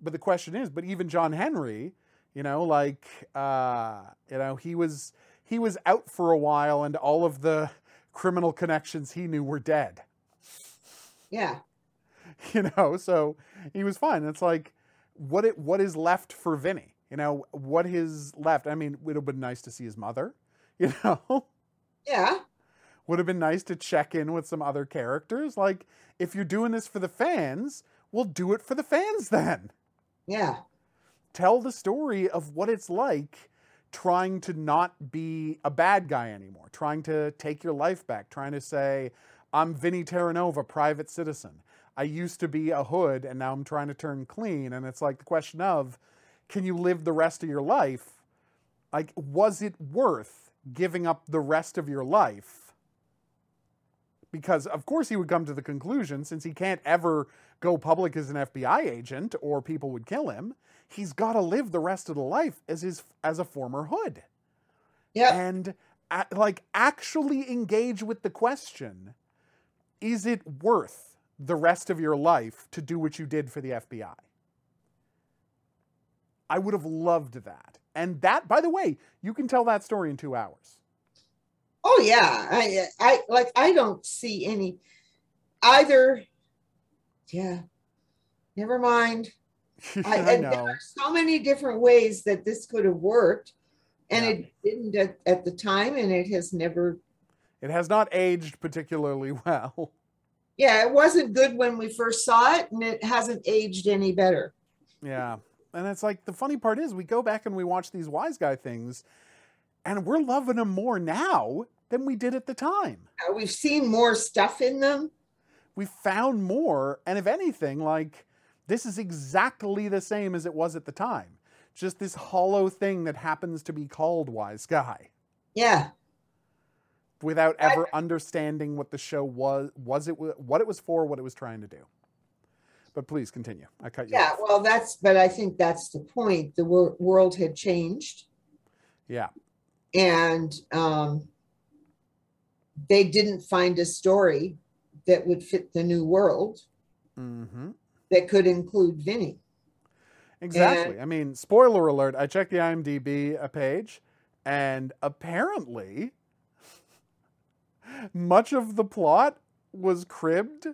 But the question is, but even John Henry, you know, like uh, you know, he was he was out for a while and all of the criminal connections he knew were dead. yeah You know, so he was fine. It's like what it what is left for Vinny? You know, what is left? I mean, it would have been nice to see his mother, you know. yeah would have been nice to check in with some other characters. Like, if you're doing this for the fans, we'll do it for the fans then. yeah Tell the story of what it's like trying to not be a bad guy anymore, trying to take your life back, trying to say, I'm Vinny Terranova, private citizen. I used to be a hood and now I'm trying to turn clean. And it's like the question of, can you live the rest of your life Like, was it worth giving up the rest of your life? Because, of course, he would come to the conclusion since he can't ever go public as an FBI agent or people would kill him, he's got to live the rest of the life as his as a former hood. Yeah. And like actually engage with the question, is it worth the rest of your life to do what you did for the FBI? I would have loved that. And that, by the way, you can tell that story in two hours. Oh yeah, I I like I don't see any either. Yeah, never mind. I, I and there know. are so many different ways that this could have worked, and Yeah. it didn't at, at the time, and it has never. It has not aged particularly well. Yeah, it wasn't good when we first saw it, and it hasn't aged any better. Yeah. And it's like the funny part is we go back and we watch these wise guy things and we're loving them more now than we did at the time. Uh, We've seen more stuff in them. We found more and if anything like this is exactly the same as it was at the time. Just this hollow thing that happens to be called wise guy Yeah, without ever understanding what the show was was it what it was for, what it was trying to do. But please continue. I cut you yeah. off. Well, that's but I think that's the point. The wor- world had changed. Yeah. and um, they didn't find a story that would fit the new world Mhm. that could include Vinny. Exactly. I mean, spoiler alert, I checked the IMDb uh, page, and apparently, much of the plot was cribbed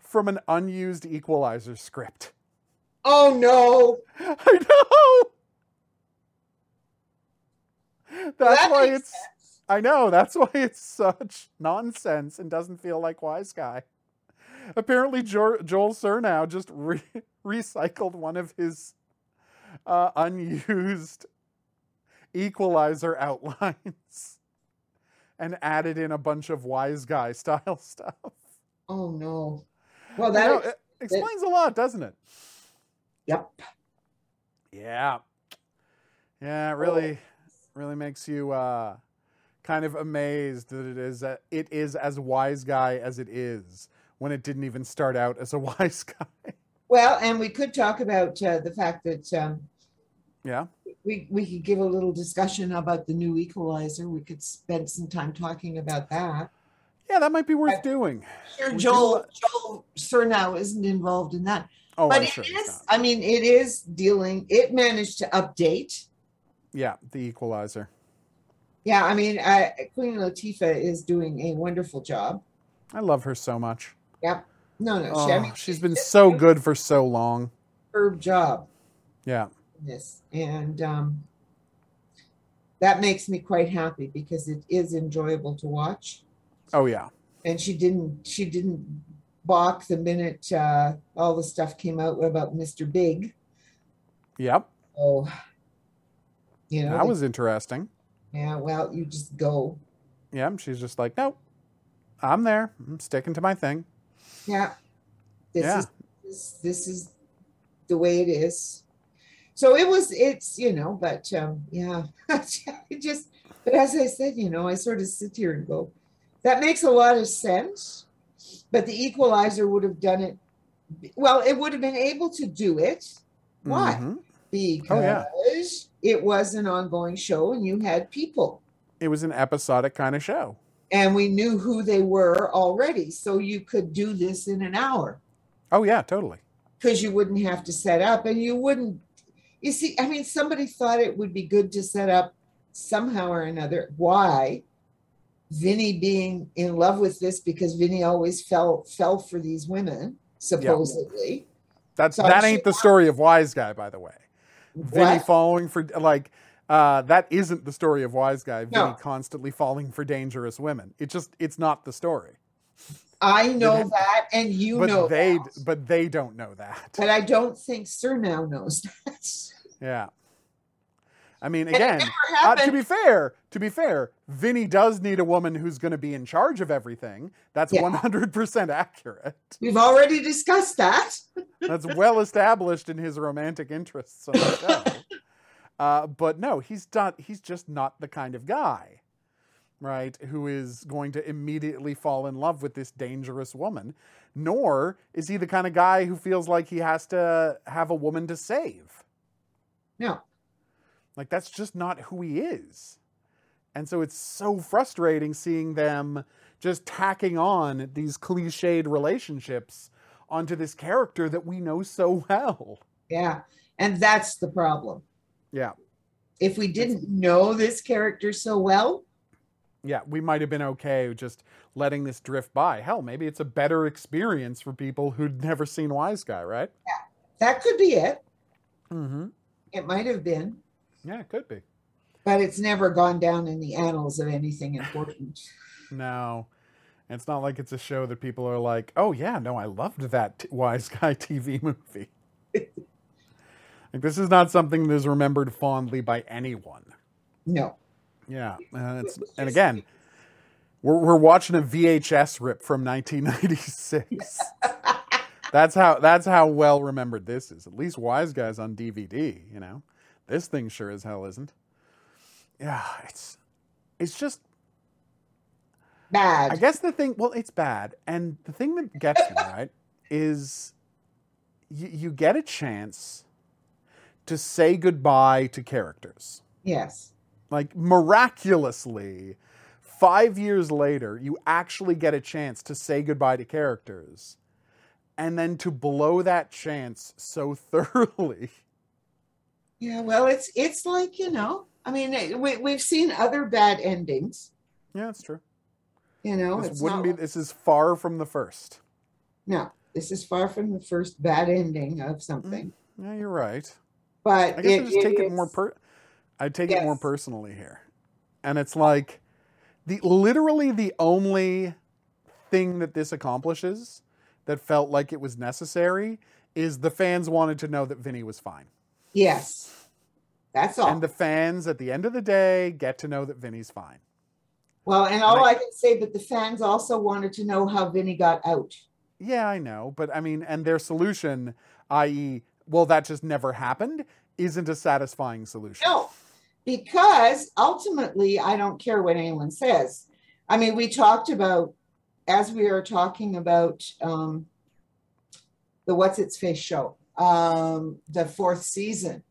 from an unused equalizer script. Oh no! I know! That's That why it's. I know, that's why it's such nonsense and doesn't feel like Wise Guy. Apparently, jo- Joel Surnow just re- recycled one of his uh, unused equalizer outlines and added in a bunch of Wise Guy style stuff. Oh no! Well, You that know, it explains a lot, doesn't it? yep. Yeah. Yeah, it really really makes you uh kind of amazed that it is uh, it is as wise guy as it is when it didn't even start out as a wise guy. Well, and we could talk about uh, the fact that um, yeah. we we could give a little discussion about the new equalizer. We could spend some time talking about that. Yeah, that might be worth I- doing. Sure, Joel Joel Surnow isn't involved in that. Oh, but I'm it sure is. I mean, it is dealing, it managed to update. Yeah, the equalizer. Yeah, I mean, I, Queen Latifah is doing a wonderful job. I love her so much. Yep. No, no, Oh, she, I mean, she's been so good for so long. superb job Yeah. this, and um, that makes me quite happy because it is enjoyable to watch. Oh yeah. And she didn't, she didn't balk the minute uh, all the stuff came out about Mr. Big. Yep. Oh, you know, That was interesting. Yeah. Well, you just go. Yeah, she's just like, "Nope. I'm there. I'm sticking to my thing." Yeah. This Yeah. is this, this is the way it is. So it was it's you know, but um yeah, it just but as I said, you know, I sort of sit here and go, that makes a lot of sense. But the equalizer would have done it well, it would have been able to do it. Why? Mhm. Because Oh, yeah. it was an ongoing show and you had people. It was an episodic kind of show. And we knew who they were already. So you could do this in an hour. Oh yeah, totally. because you wouldn't have to set up and you wouldn't you see i mean somebody thought it would be good to set up somehow or another why vinny being in love with this because vinny always fell fell for these women supposedly That's So that ain't the story of Wise Guy, by the way. Vinny What? falling for like uh, that isn't the story of Wise Guy. Vinny No. constantly falling for dangerous women. It just it's not the story. i know It- that and you but know they that. but they don't know that. but i don't think Surnow knows that Yeah. I mean, again, uh, to be fair, to be fair, Vinny does need a woman who's going to be in charge of everything. That's Yeah. 100% accurate. we've already discussed that That's well established in his romantic interests on the show. Uh, but no, he's not. He's just not the kind of guy, right? Who is going to immediately fall in love with this dangerous woman. Nor is he the kind of guy who feels like he has to have a woman to save. No. Like that's just not who he is. And so it's so frustrating seeing them just tacking on these cliched relationships onto this character that we know so well. Yeah. And that's the problem. Yeah. If we didn't know this character so well, Yeah, we might have been okay just letting this drift by. Hell, maybe it's a better experience for people who'd never seen Wise Guy, right? Yeah, that could be it. Mm-hmm. It might have been, Yeah, it could be. But it's never gone down in the annals of anything important. No. It's not like it's a show that people are like, oh, yeah, no, I loved that t- Wise Guy TV movie. like, this is not something that is remembered fondly by anyone. No. Yeah. And, it's, and again, we're, we're watching a VHS rip from 1996. that's how that's how well remembered this is. At least Wise Guys on DVD, you know. This thing sure as hell isn't. Yeah, it's it's just Bad. I guess the thing, well, it's bad, and the thing that gets me right is you, you get a chance to say goodbye to characters. yes. Like miraculously, five years later, you actually get a chance to say goodbye to characters, and then to blow that chance so thoroughly. Yeah. Well, it's it's like you know. I mean, we we've seen other bad endings. Yeah, that's true. You know, This it's wouldn't not, be. This is far from the first. no. This is far from the first bad ending of something. Yeah, you're right. But Mm. I guess I just take it more per. I take it more personally here, and it's like the literally the only thing that this accomplishes that felt like it was necessary is the fans wanted to know that Vinny was fine, Yes. That's all. and the fans at the end of the day get to know that Vinny's fine. well, and all I- I, can say, but the fans also wanted to know how Vinny got out. Yeah, I know, but I mean, and their solution, i.e., well, that just never happened, isn't a satisfying solution. No, because ultimately, I don't care what anyone says. I mean, we talked about as we are talking about um, the What's Its Face show, um, the fourth season.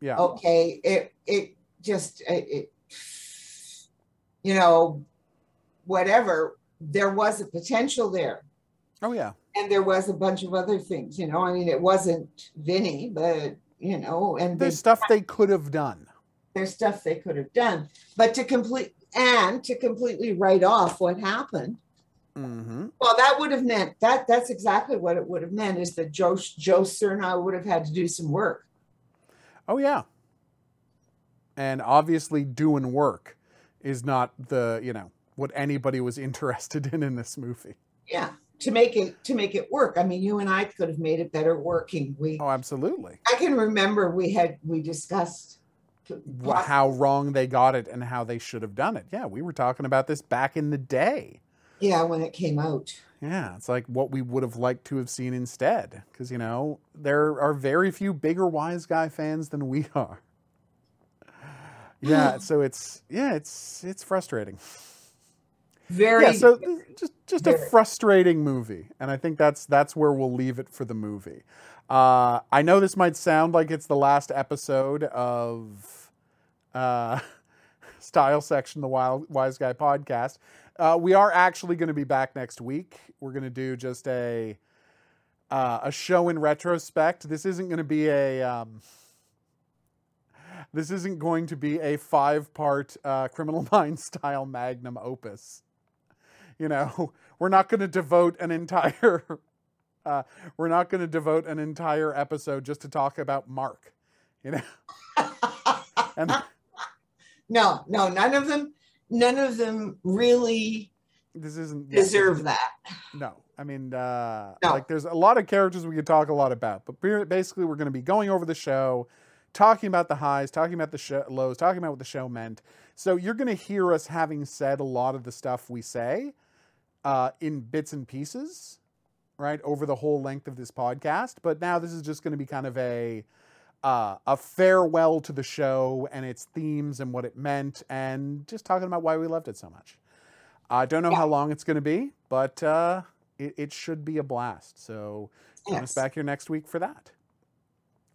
Yeah. Okay, it it just it, you know whatever there was a potential there Oh yeah. and there was a bunch of other things you know i mean it wasn't vinny but you know and they There's stuff they could have done. there's stuff they could have done but to complete and to completely write off what happened Mm-hmm. well that would have meant that that's exactly what it would have meant is that joe joe Surnow would have had to do some work Oh yeah. And obviously doing work is not the, you know, what anybody was interested in in this movie. yeah to make it to make it work i mean you and i could have made it better working we Oh, absolutely. i can remember we had we discussed How wrong they got it and how they should have done it. Yeah, we were talking about this back in the day. yeah when it came out Yeah, it's like what we would have liked to have seen instead. Because, you know, there are very few bigger Wise Guy fans than we are. Yeah, so it's, yeah, it's, it's frustrating. very yeah, so just just a frustrating movie, and I think that's that's where we'll leave it for the movie. Uh, I know this might sound like it's the last episode of uh, Style Section, the Wild Wise Guy podcast. Uh, we are actually going to be back next week. We're going to do just a uh, a show in retrospect. This isn't going to be a um, this isn't going to be a five part uh, Criminal Minds style magnum opus. You know, we're not going to devote an entire uh, we're not going to devote an entire episode just to talk about Mark. You know, and no no none of them none of them really this isn't yeah, this deserve isn't- that No, I mean, uh, No. like there's a lot of characters we could talk a lot about, but basically we're going to be going over the show, talking about the highs, talking about the sh- lows, talking about what the show meant. So you're going to hear us having said a lot of the stuff we say uh, in bits and pieces, right, over the whole length of this podcast. But now this is just going to be kind of a uh, a farewell to the show and its themes and what it meant, and just talking about why we loved it so much. I don't know Yeah. how long it's going to be, but uh, it, it should be a blast. So join us Yes. back here next week for that.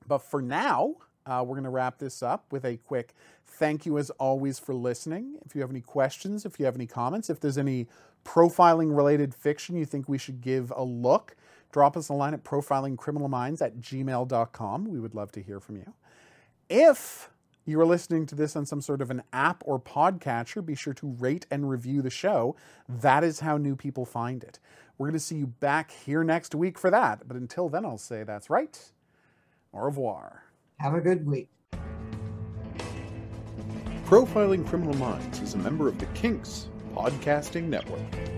But for now, uh, we're going to wrap this up with a quick thank you as always for listening. If you have any questions, if you have any comments, if there's any profiling related fiction you think we should give a look, drop us a line at profilingcriminalminds at gmail.com. We would love to hear from you. If you are listening to this on some sort of an app or podcatcher, be sure to rate and review the show. That is how new people find it. We're going to see you back here next week for that. But until then, I'll say that's right. Au revoir. Have a good week. Profiling Criminal Minds is a member of the Kinks Podcasting Network.